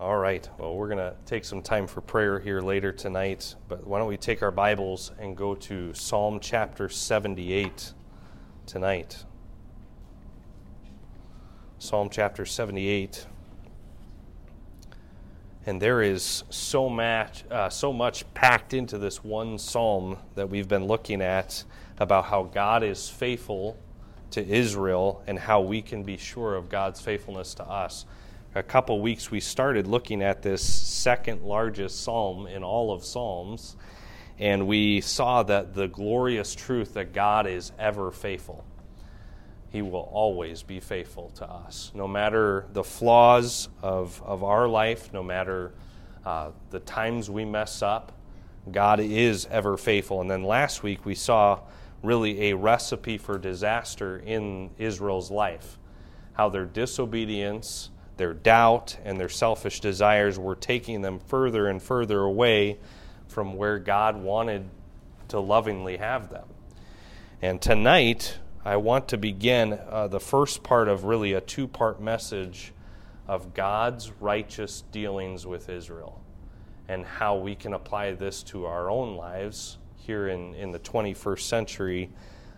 All right. Well, we're going to take some time for prayer here later tonight, but why don't we take our Bibles and go to Psalm chapter 78 tonight? Psalm chapter 78. And there is so much, uh, so much packed into this one psalm that we've been looking at about how God is faithful to Israel and how we can be sure of God's faithfulness to us. A couple weeks we started looking at this second largest psalm in all of Psalms, and we saw that the glorious truth that God is ever faithful. He will always be faithful to us. No matter the flaws of, of our life, no matter uh, the times we mess up, God is ever faithful. And then last week we saw really a recipe for disaster in Israel's life. How their disobedience, their doubt, and their selfish desires were taking them further and further away from where God wanted to lovingly have them. And tonight, I want to begin uh, the first part of really a two part message of God's righteous dealings with Israel and how we can apply this to our own lives here in, in the 21st century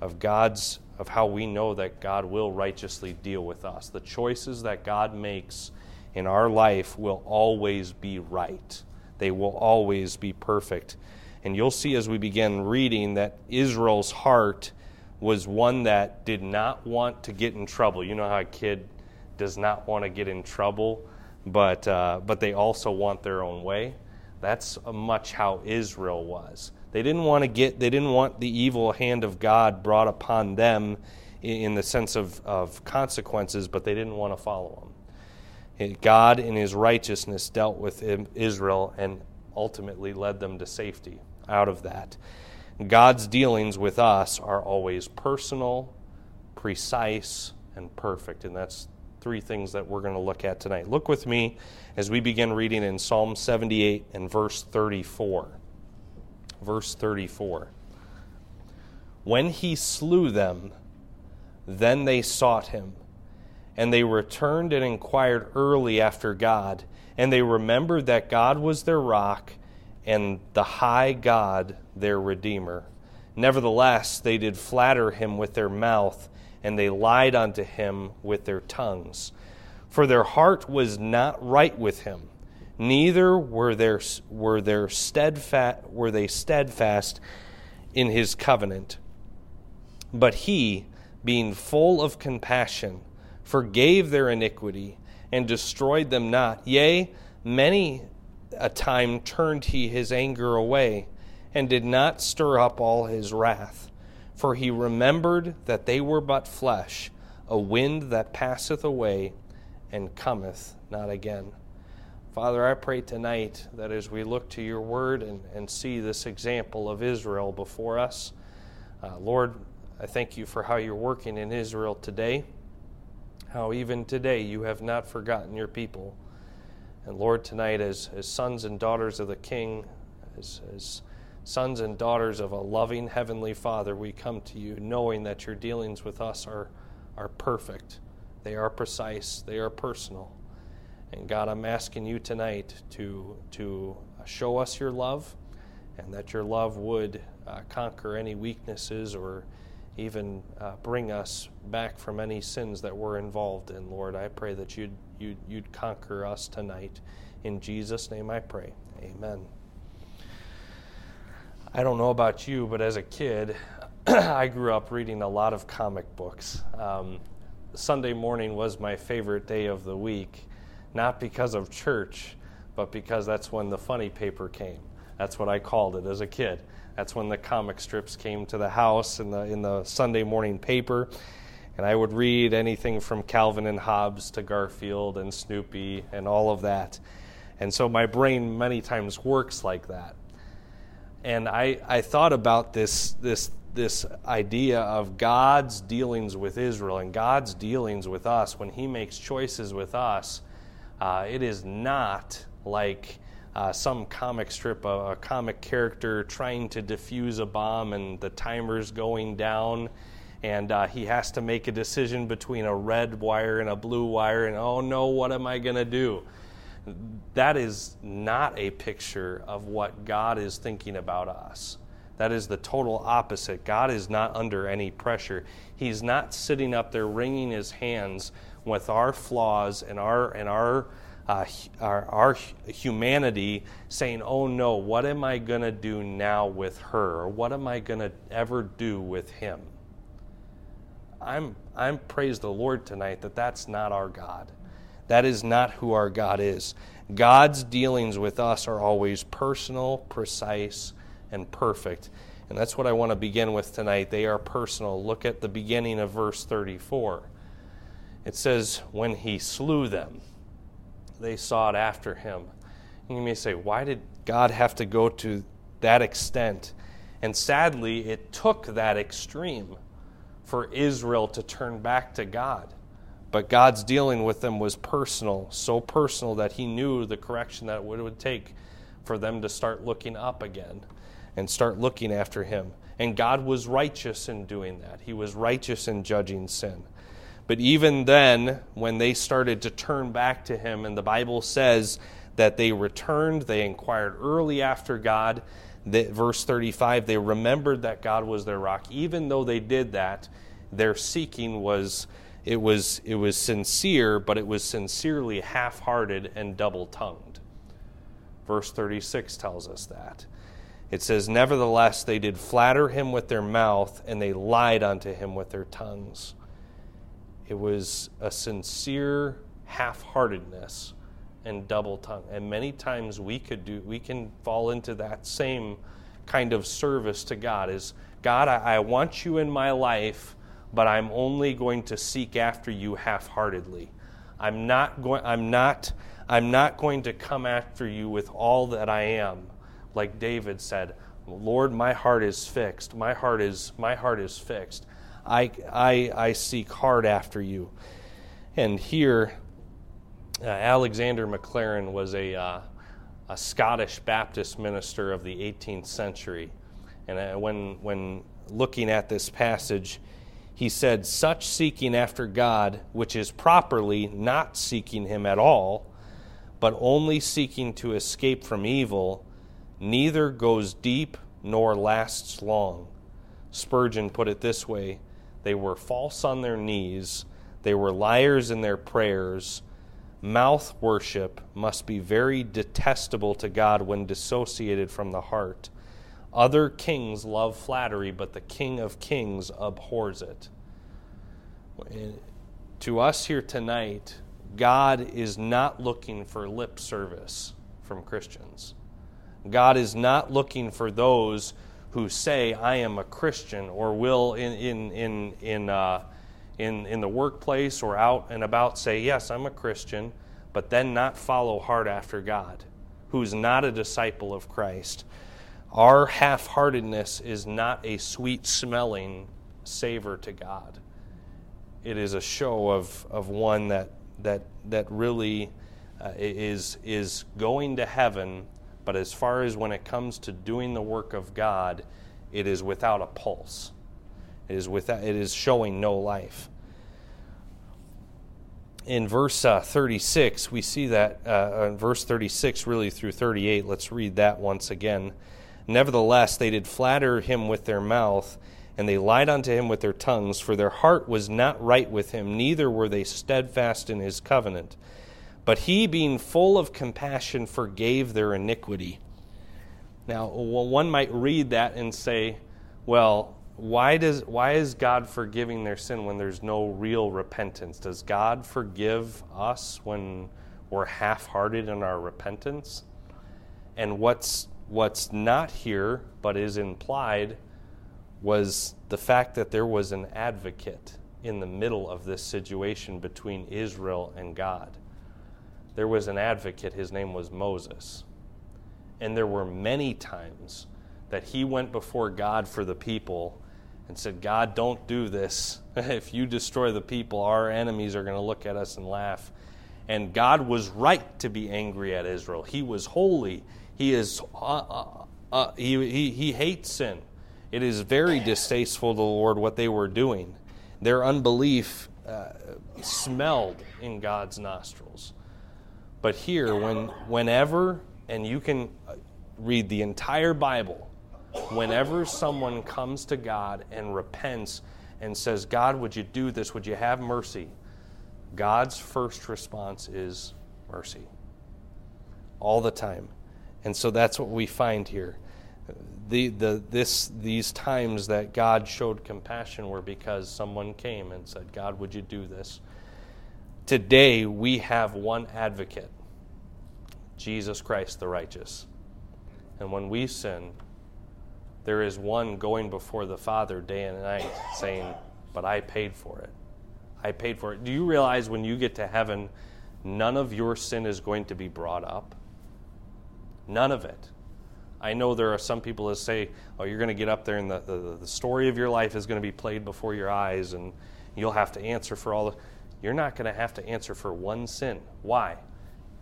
of God's of how we know that God will righteously deal with us. The choices that God makes in our life will always be right. They will always be perfect. And you'll see as we begin reading that Israel's heart was one that did not want to get in trouble. You know how a kid does not want to get in trouble, but, uh, but they also want their own way? That's much how Israel was. They didn't want to get, they didn't want the evil hand of God brought upon them in the sense of, of consequences, but they didn't want to follow him. God, in his righteousness, dealt with Israel and ultimately led them to safety out of that. God's dealings with us are always personal, precise, and perfect. And that's three things that we're going to look at tonight. Look with me as we begin reading in Psalm 78 and verse 34 verse 34. When he slew them, then they sought him. And they returned and inquired early after God. And they remembered that God was their rock and the high God their Redeemer. Nevertheless, they did flatter him with their mouth, and they lied unto him with their tongues. For their heart was not right with him neither were, there, were, there steadfast, were they steadfast in his covenant. But he, being full of compassion, forgave their iniquity and destroyed them not. Yea, many a time turned he his anger away and did not stir up all his wrath. For he remembered that they were but flesh, a wind that passeth away and cometh not again. Father, I pray tonight that as we look to your word and, and see this example of Israel before us, uh, Lord, I thank you for how you're working in Israel today, how even today you have not forgotten your people. And Lord, tonight, as, as sons and daughters of the King, as, as sons and daughters of a loving Heavenly Father, we come to you knowing that your dealings with us are, are perfect, they are precise, they are personal. And God, I'm asking you tonight to, to show us your love and that your love would uh, conquer any weaknesses or even uh, bring us back from any sins that we're involved in, Lord. I pray that you'd, you'd, you'd conquer us tonight. In Jesus' name I pray. Amen. I don't know about you, but as a kid, I grew up reading a lot of comic books. Um, Sunday morning was my favorite day of the week not because of church, but because that's when the funny paper came. That's what I called it as a kid. That's when the comic strips came to the house in the in the Sunday morning paper, and I would read anything from Calvin and Hobbes to Garfield and Snoopy and all of that. And so my brain many times works like that. And I, I thought about this this this idea of God's dealings with Israel and God's dealings with us when He makes choices with us uh, it is not like uh, some comic strip, a, a, comic character trying to defuse a bomb and the timer's going down, and uh, he has to make a decision between a red wire and a blue wire, and oh no, what am I going to do? that is not a picture of what God is thinking about us. That is the total opposite. God is not under any pressure. He's not sitting up there wringing his hands with our flaws and our and our uh, our, our humanity saying, "Oh no, what am I going to do now with her? Or what am I going to ever do with him?" I'm I'm praise the Lord tonight that that's not our God. That is not who our God is. God's dealings with us are always personal, precise, and perfect. And that's what I want to begin with tonight. They are personal. Look at the beginning of verse 34. It says, When he slew them, they sought after him. And you may say, Why did God have to go to that extent? And sadly, it took that extreme for Israel to turn back to God. But God's dealing with them was personal, so personal that He knew the correction that it would take for them to start looking up again and start looking after Him. And God was righteous in doing that, He was righteous in judging sin. But even then, when they started to turn back to Him, and the Bible says that they returned, they inquired early after God. That, verse 35, they remembered that God was their rock. Even though they did that, their seeking was it was it was sincere, but it was sincerely half-hearted and double-tongued. Verse 36 tells us that. It says, Nevertheless, they did flatter him with their mouth, and they lied unto him with their tongues. It was a sincere half heartedness and double tongue. And many times we could do we can fall into that same kind of service to God is God, I, I want you in my life, but I'm only going to seek after you half-heartedly. I'm not going I'm not I'm not going to come after you with all that I am. Like David said, Lord, my heart is fixed. My heart is my heart is fixed. I I I seek hard after you. And here uh, Alexander Maclaren was a uh, a Scottish Baptist minister of the 18th century. And uh, when when looking at this passage, he said, Such seeking after God, which is properly not seeking Him at all, but only seeking to escape from evil, neither goes deep nor lasts long. Spurgeon put it this way they were false on their knees, they were liars in their prayers. Mouth worship must be very detestable to God when dissociated from the heart. Other kings love flattery, but the King of kings abhors it. To us here tonight, God is not looking for lip service from Christians. God is not looking for those who say, I am a Christian, or will in, in, in, in, uh, in, in the workplace or out and about say, Yes, I'm a Christian, but then not follow hard after God, who's not a disciple of Christ. Our half heartedness is not a sweet smelling savor to God. It is a show of, of one that, that, that really uh, is, is going to heaven, but as far as when it comes to doing the work of God, it is without a pulse. It is, without, it is showing no life. In verse uh, 36, we see that, uh, in verse 36 really through 38, let's read that once again. Nevertheless, they did flatter him with their mouth, and they lied unto him with their tongues, for their heart was not right with him, neither were they steadfast in his covenant. But he, being full of compassion, forgave their iniquity. Now, one might read that and say, well, why, does, why is God forgiving their sin when there's no real repentance? Does God forgive us when we're half hearted in our repentance? And what's What's not here, but is implied, was the fact that there was an advocate in the middle of this situation between Israel and God. There was an advocate, his name was Moses. And there were many times that he went before God for the people and said, God, don't do this. if you destroy the people, our enemies are going to look at us and laugh. And God was right to be angry at Israel. He was holy. He is uh, uh, uh, he, he, he hates sin. It is very distasteful to the Lord what they were doing. Their unbelief uh, smelled in God's nostrils. But here, when, whenever, and you can uh, read the entire Bible, whenever someone comes to God and repents and says, God, would you do this? Would you have mercy? God's first response is mercy. All the time. And so that's what we find here. The, the, this, these times that God showed compassion were because someone came and said, God, would you do this? Today, we have one advocate Jesus Christ the righteous. And when we sin, there is one going before the Father day and night saying, But I paid for it. I paid for it. Do you realize when you get to heaven, none of your sin is going to be brought up? None of it. I know there are some people that say, oh, you're going to get up there and the, the, the story of your life is going to be played before your eyes and you'll have to answer for all the. You're not going to have to answer for one sin. Why?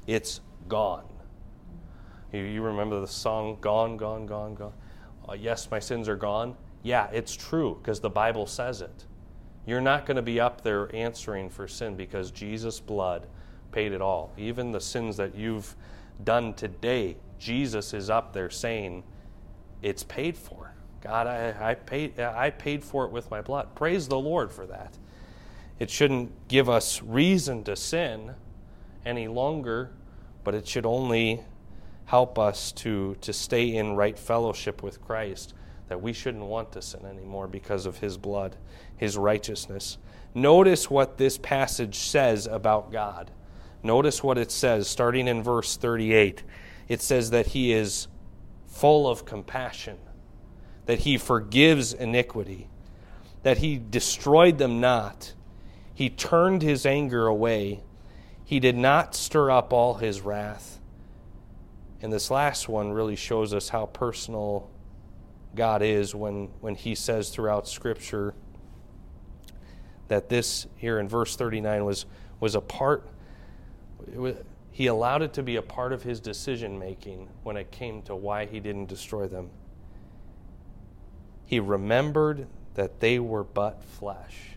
It's gone. You, you remember the song, Gone, Gone, Gone, Gone? Uh, yes, my sins are gone. Yeah, it's true because the Bible says it. You're not going to be up there answering for sin because Jesus' blood paid it all. Even the sins that you've done today, Jesus is up there saying, It's paid for. God, I, I, paid, I paid for it with my blood. Praise the Lord for that. It shouldn't give us reason to sin any longer, but it should only help us to, to stay in right fellowship with Christ, that we shouldn't want to sin anymore because of his blood, his righteousness. Notice what this passage says about God. Notice what it says, starting in verse 38. It says that he is full of compassion, that he forgives iniquity, that he destroyed them not. He turned his anger away. He did not stir up all his wrath. And this last one really shows us how personal God is when, when he says throughout Scripture that this here in verse 39 was, was a part was, he allowed it to be a part of his decision making when it came to why he didn't destroy them. He remembered that they were but flesh.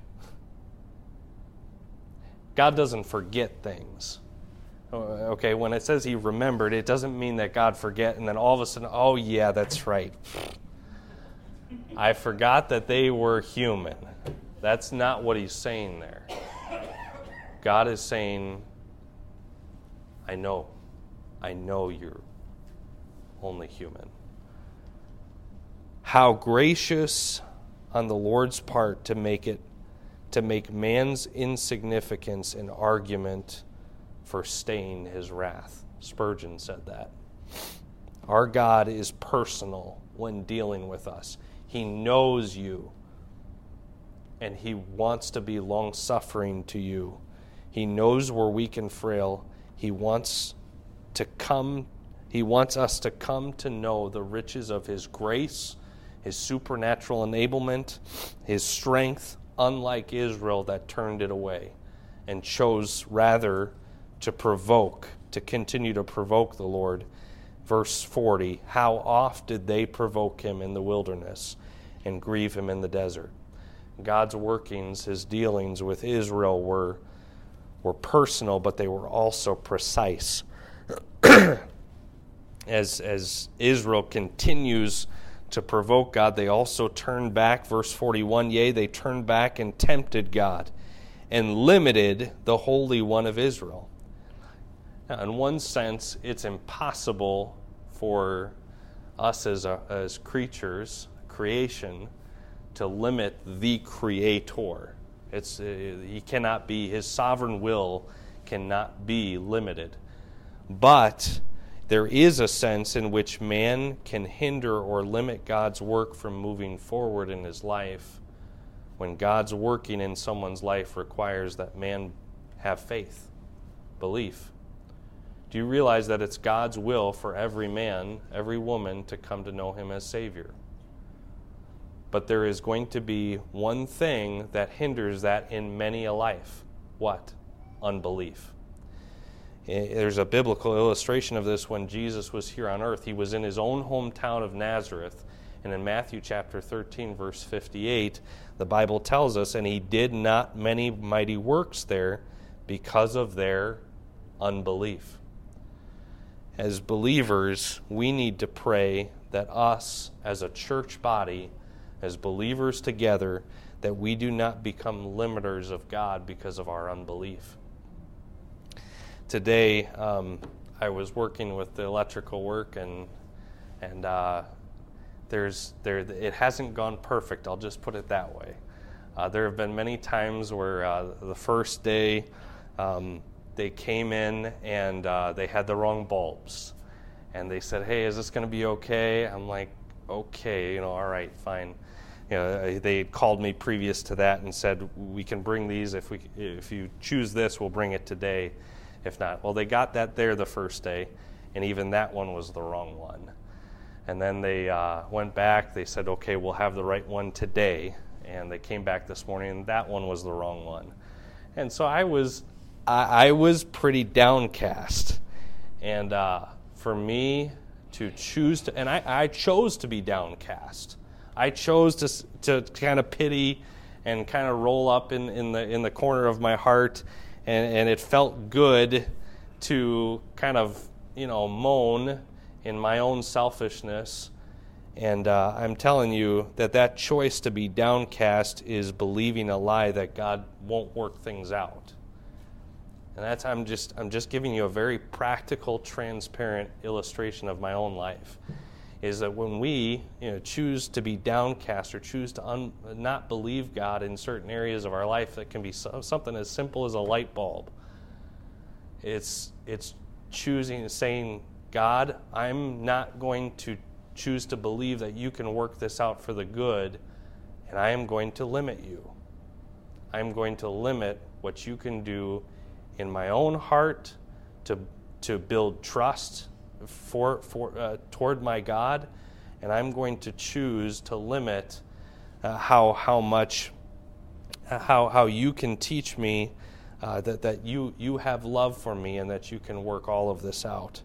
God doesn't forget things. Uh, okay, when it says he remembered, it doesn't mean that God forget and then all of a sudden, oh yeah, that's right. I forgot that they were human. That's not what he's saying there. God is saying, I know. I know you're only human. How gracious on the Lord's part to make it to make man's insignificance an argument for staying his wrath. Spurgeon said that. Our God is personal when dealing with us. He knows you and he wants to be long suffering to you. He knows we're weak and frail he wants to come, he wants us to come to know the riches of his grace, his supernatural enablement, his strength, unlike Israel that turned it away and chose rather to provoke, to continue to provoke the Lord. Verse 40 How oft did they provoke him in the wilderness and grieve him in the desert? God's workings, his dealings with Israel were were personal, but they were also precise. as, as Israel continues to provoke God, they also turned back. Verse 41 Yea, they turned back and tempted God and limited the Holy One of Israel. Now, in one sense, it's impossible for us as, a, as creatures, creation, to limit the Creator. It's, uh, he cannot be, his sovereign will cannot be limited. But there is a sense in which man can hinder or limit God's work from moving forward in his life when God's working in someone's life requires that man have faith, belief. Do you realize that it's God's will for every man, every woman to come to know him as Savior? But there is going to be one thing that hinders that in many a life. What? Unbelief. There's a biblical illustration of this when Jesus was here on earth. He was in his own hometown of Nazareth. And in Matthew chapter 13, verse 58, the Bible tells us, and he did not many mighty works there because of their unbelief. as believers, we need to pray that us, as a church body, as believers together, that we do not become limiters of God because of our unbelief. Today, um, I was working with the electrical work, and and uh, there's there it hasn't gone perfect. I'll just put it that way. Uh, there have been many times where uh, the first day um, they came in and uh, they had the wrong bulbs, and they said, "Hey, is this going to be okay?" I'm like, "Okay, you know, all right, fine." You know, they had called me previous to that and said, "We can bring these if we if you choose this, we'll bring it today. If not, well, they got that there the first day, and even that one was the wrong one." And then they uh, went back. They said, "Okay, we'll have the right one today." And they came back this morning, and that one was the wrong one. And so I was I, I was pretty downcast. And uh, for me to choose to, and I, I chose to be downcast. I chose to, to kind of pity and kind of roll up in, in, the, in the corner of my heart. And, and it felt good to kind of, you know, moan in my own selfishness. And uh, I'm telling you that that choice to be downcast is believing a lie that God won't work things out. And that's I'm just I'm just giving you a very practical, transparent illustration of my own life. Is that when we you know, choose to be downcast or choose to un, not believe God in certain areas of our life, that can be so, something as simple as a light bulb. It's it's choosing saying, God, I'm not going to choose to believe that you can work this out for the good, and I am going to limit you. I'm going to limit what you can do in my own heart to, to build trust for, for, uh, toward my God, and I'm going to choose to limit uh, how, how much, uh, how, how you can teach me uh, that, that you, you have love for me and that you can work all of this out.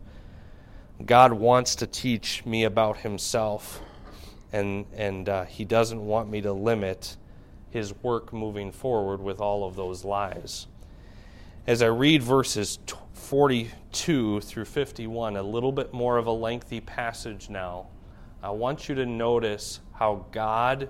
God wants to teach me about Himself, and, and uh, He doesn't want me to limit His work moving forward with all of those lies as I read verses 42 through 51, a little bit more of a lengthy passage now, I want you to notice how God's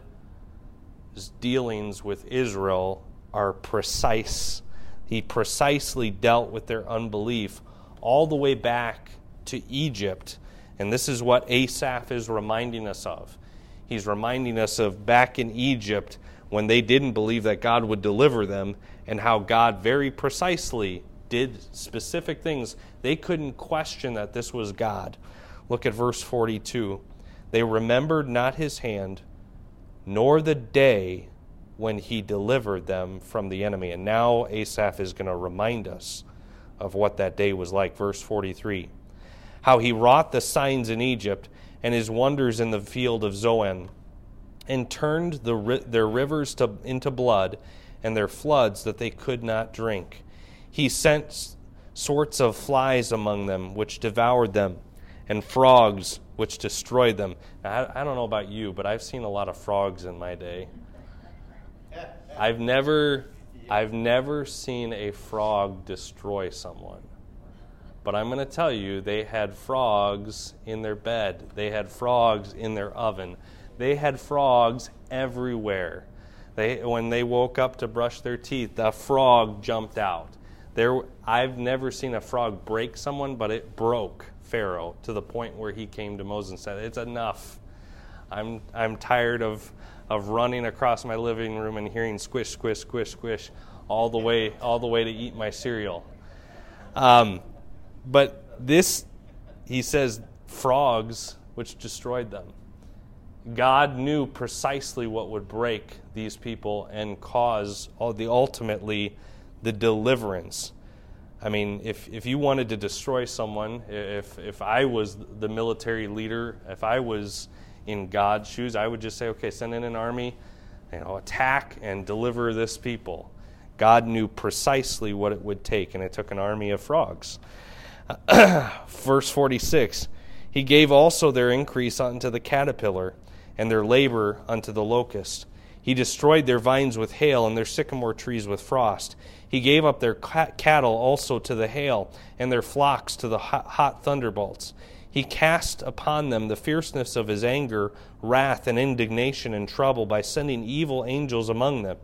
dealings with Israel are precise. He precisely dealt with their unbelief all the way back to Egypt. And this is what Asaph is reminding us of. He's reminding us of back in Egypt when they didn't believe that God would deliver them and how God very precisely did specific things. They couldn't question that this was God. Look at verse 42. They remembered not his hand, nor the day when he delivered them from the enemy. And now Asaph is going to remind us of what that day was like. Verse 43 How he wrought the signs in Egypt and his wonders in the field of Zoan and turned the, their rivers to, into blood and their floods that they could not drink. He sent sorts of flies among them, which devoured them, and frogs, which destroyed them. Now, I, I don't know about you, but I've seen a lot of frogs in my day. I've never, I've never seen a frog destroy someone. But I'm going to tell you, they had frogs in their bed. They had frogs in their oven. They had frogs everywhere. They, when they woke up to brush their teeth, the frog jumped out. There, I've never seen a frog break someone, but it broke Pharaoh to the point where he came to Moses and said, It's enough. I'm, I'm tired of, of running across my living room and hearing squish, squish, squish, squish all the way, all the way to eat my cereal. Um, but this, he says, frogs, which destroyed them. God knew precisely what would break these people and cause all the ultimately the deliverance. I mean, if, if you wanted to destroy someone, if, if I was the military leader, if I was in God's shoes, I would just say, okay, send in an army, you know, attack and deliver this people. God knew precisely what it would take, and it took an army of frogs. Verse 46 He gave also their increase unto the caterpillar and their labor unto the locust. He destroyed their vines with hail and their sycamore trees with frost. He gave up their cattle also to the hail, and their flocks to the hot thunderbolts. He cast upon them the fierceness of his anger, wrath, and indignation and trouble by sending evil angels among them.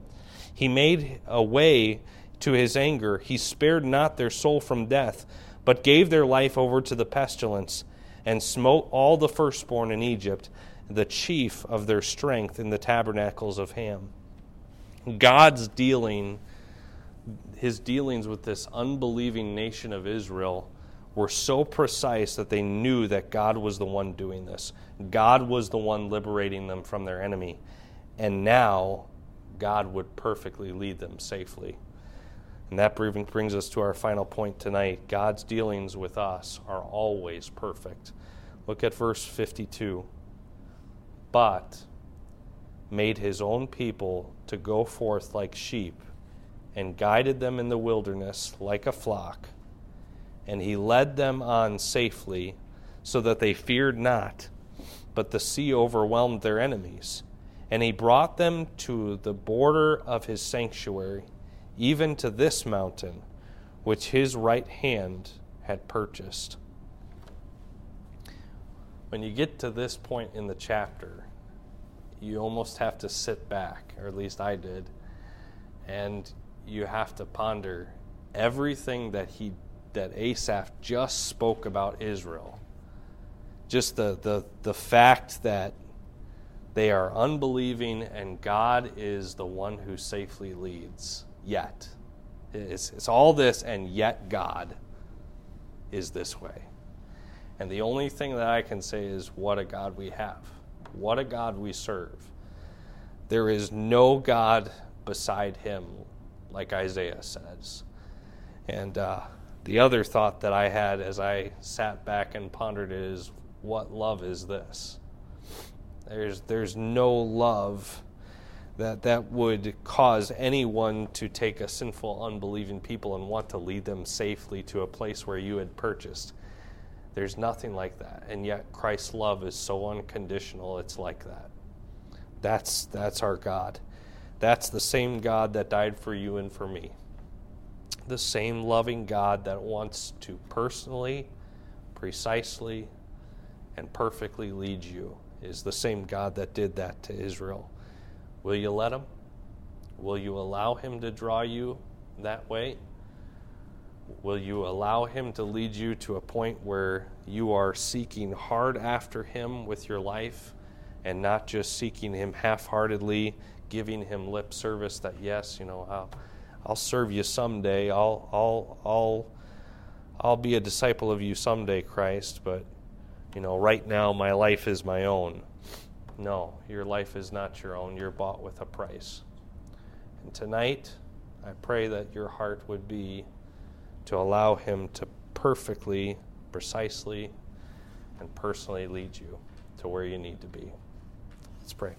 He made a way to his anger. He spared not their soul from death, but gave their life over to the pestilence, and smote all the firstborn in Egypt, the chief of their strength in the tabernacles of Ham. God's dealing, his dealings with this unbelieving nation of Israel were so precise that they knew that God was the one doing this. God was the one liberating them from their enemy. And now God would perfectly lead them safely. And that brings us to our final point tonight. God's dealings with us are always perfect. Look at verse 52. But made his own people to go forth like sheep, and guided them in the wilderness like a flock and he led them on safely, so that they feared not. But the sea overwhelmed their enemies. And he brought them to the border of his sanctuary, even to this mountain, which his right hand had purchased. When you get to this point in the chapter, you almost have to sit back, or at least I did, and you have to ponder everything that he that Asaph just spoke about Israel. Just the, the, the fact that they are unbelieving and God is the one who safely leads. Yet. It's, it's all this, and yet God is this way. And the only thing that I can say is, what a God we have. What a God we serve. There is no God beside him, like Isaiah says. And uh, the other thought that I had as I sat back and pondered it is what love is this? There's, there's no love that that would cause anyone to take a sinful, unbelieving people and want to lead them safely to a place where you had purchased. There's nothing like that. And yet Christ's love is so unconditional, it's like that. That's, that's our God. That's the same God that died for you and for me the same loving God that wants to personally, precisely, and perfectly lead you is the same God that did that to Israel. Will you let him? Will you allow him to draw you that way? Will you allow him to lead you to a point where you are seeking hard after him with your life and not just seeking him half heartedly, giving him lip service that, yes, you know, how I'll serve you someday. I'll I'll I'll I'll be a disciple of you someday, Christ, but you know, right now my life is my own. No, your life is not your own. You're bought with a price. And tonight, I pray that your heart would be to allow him to perfectly, precisely, and personally lead you to where you need to be. Let's pray.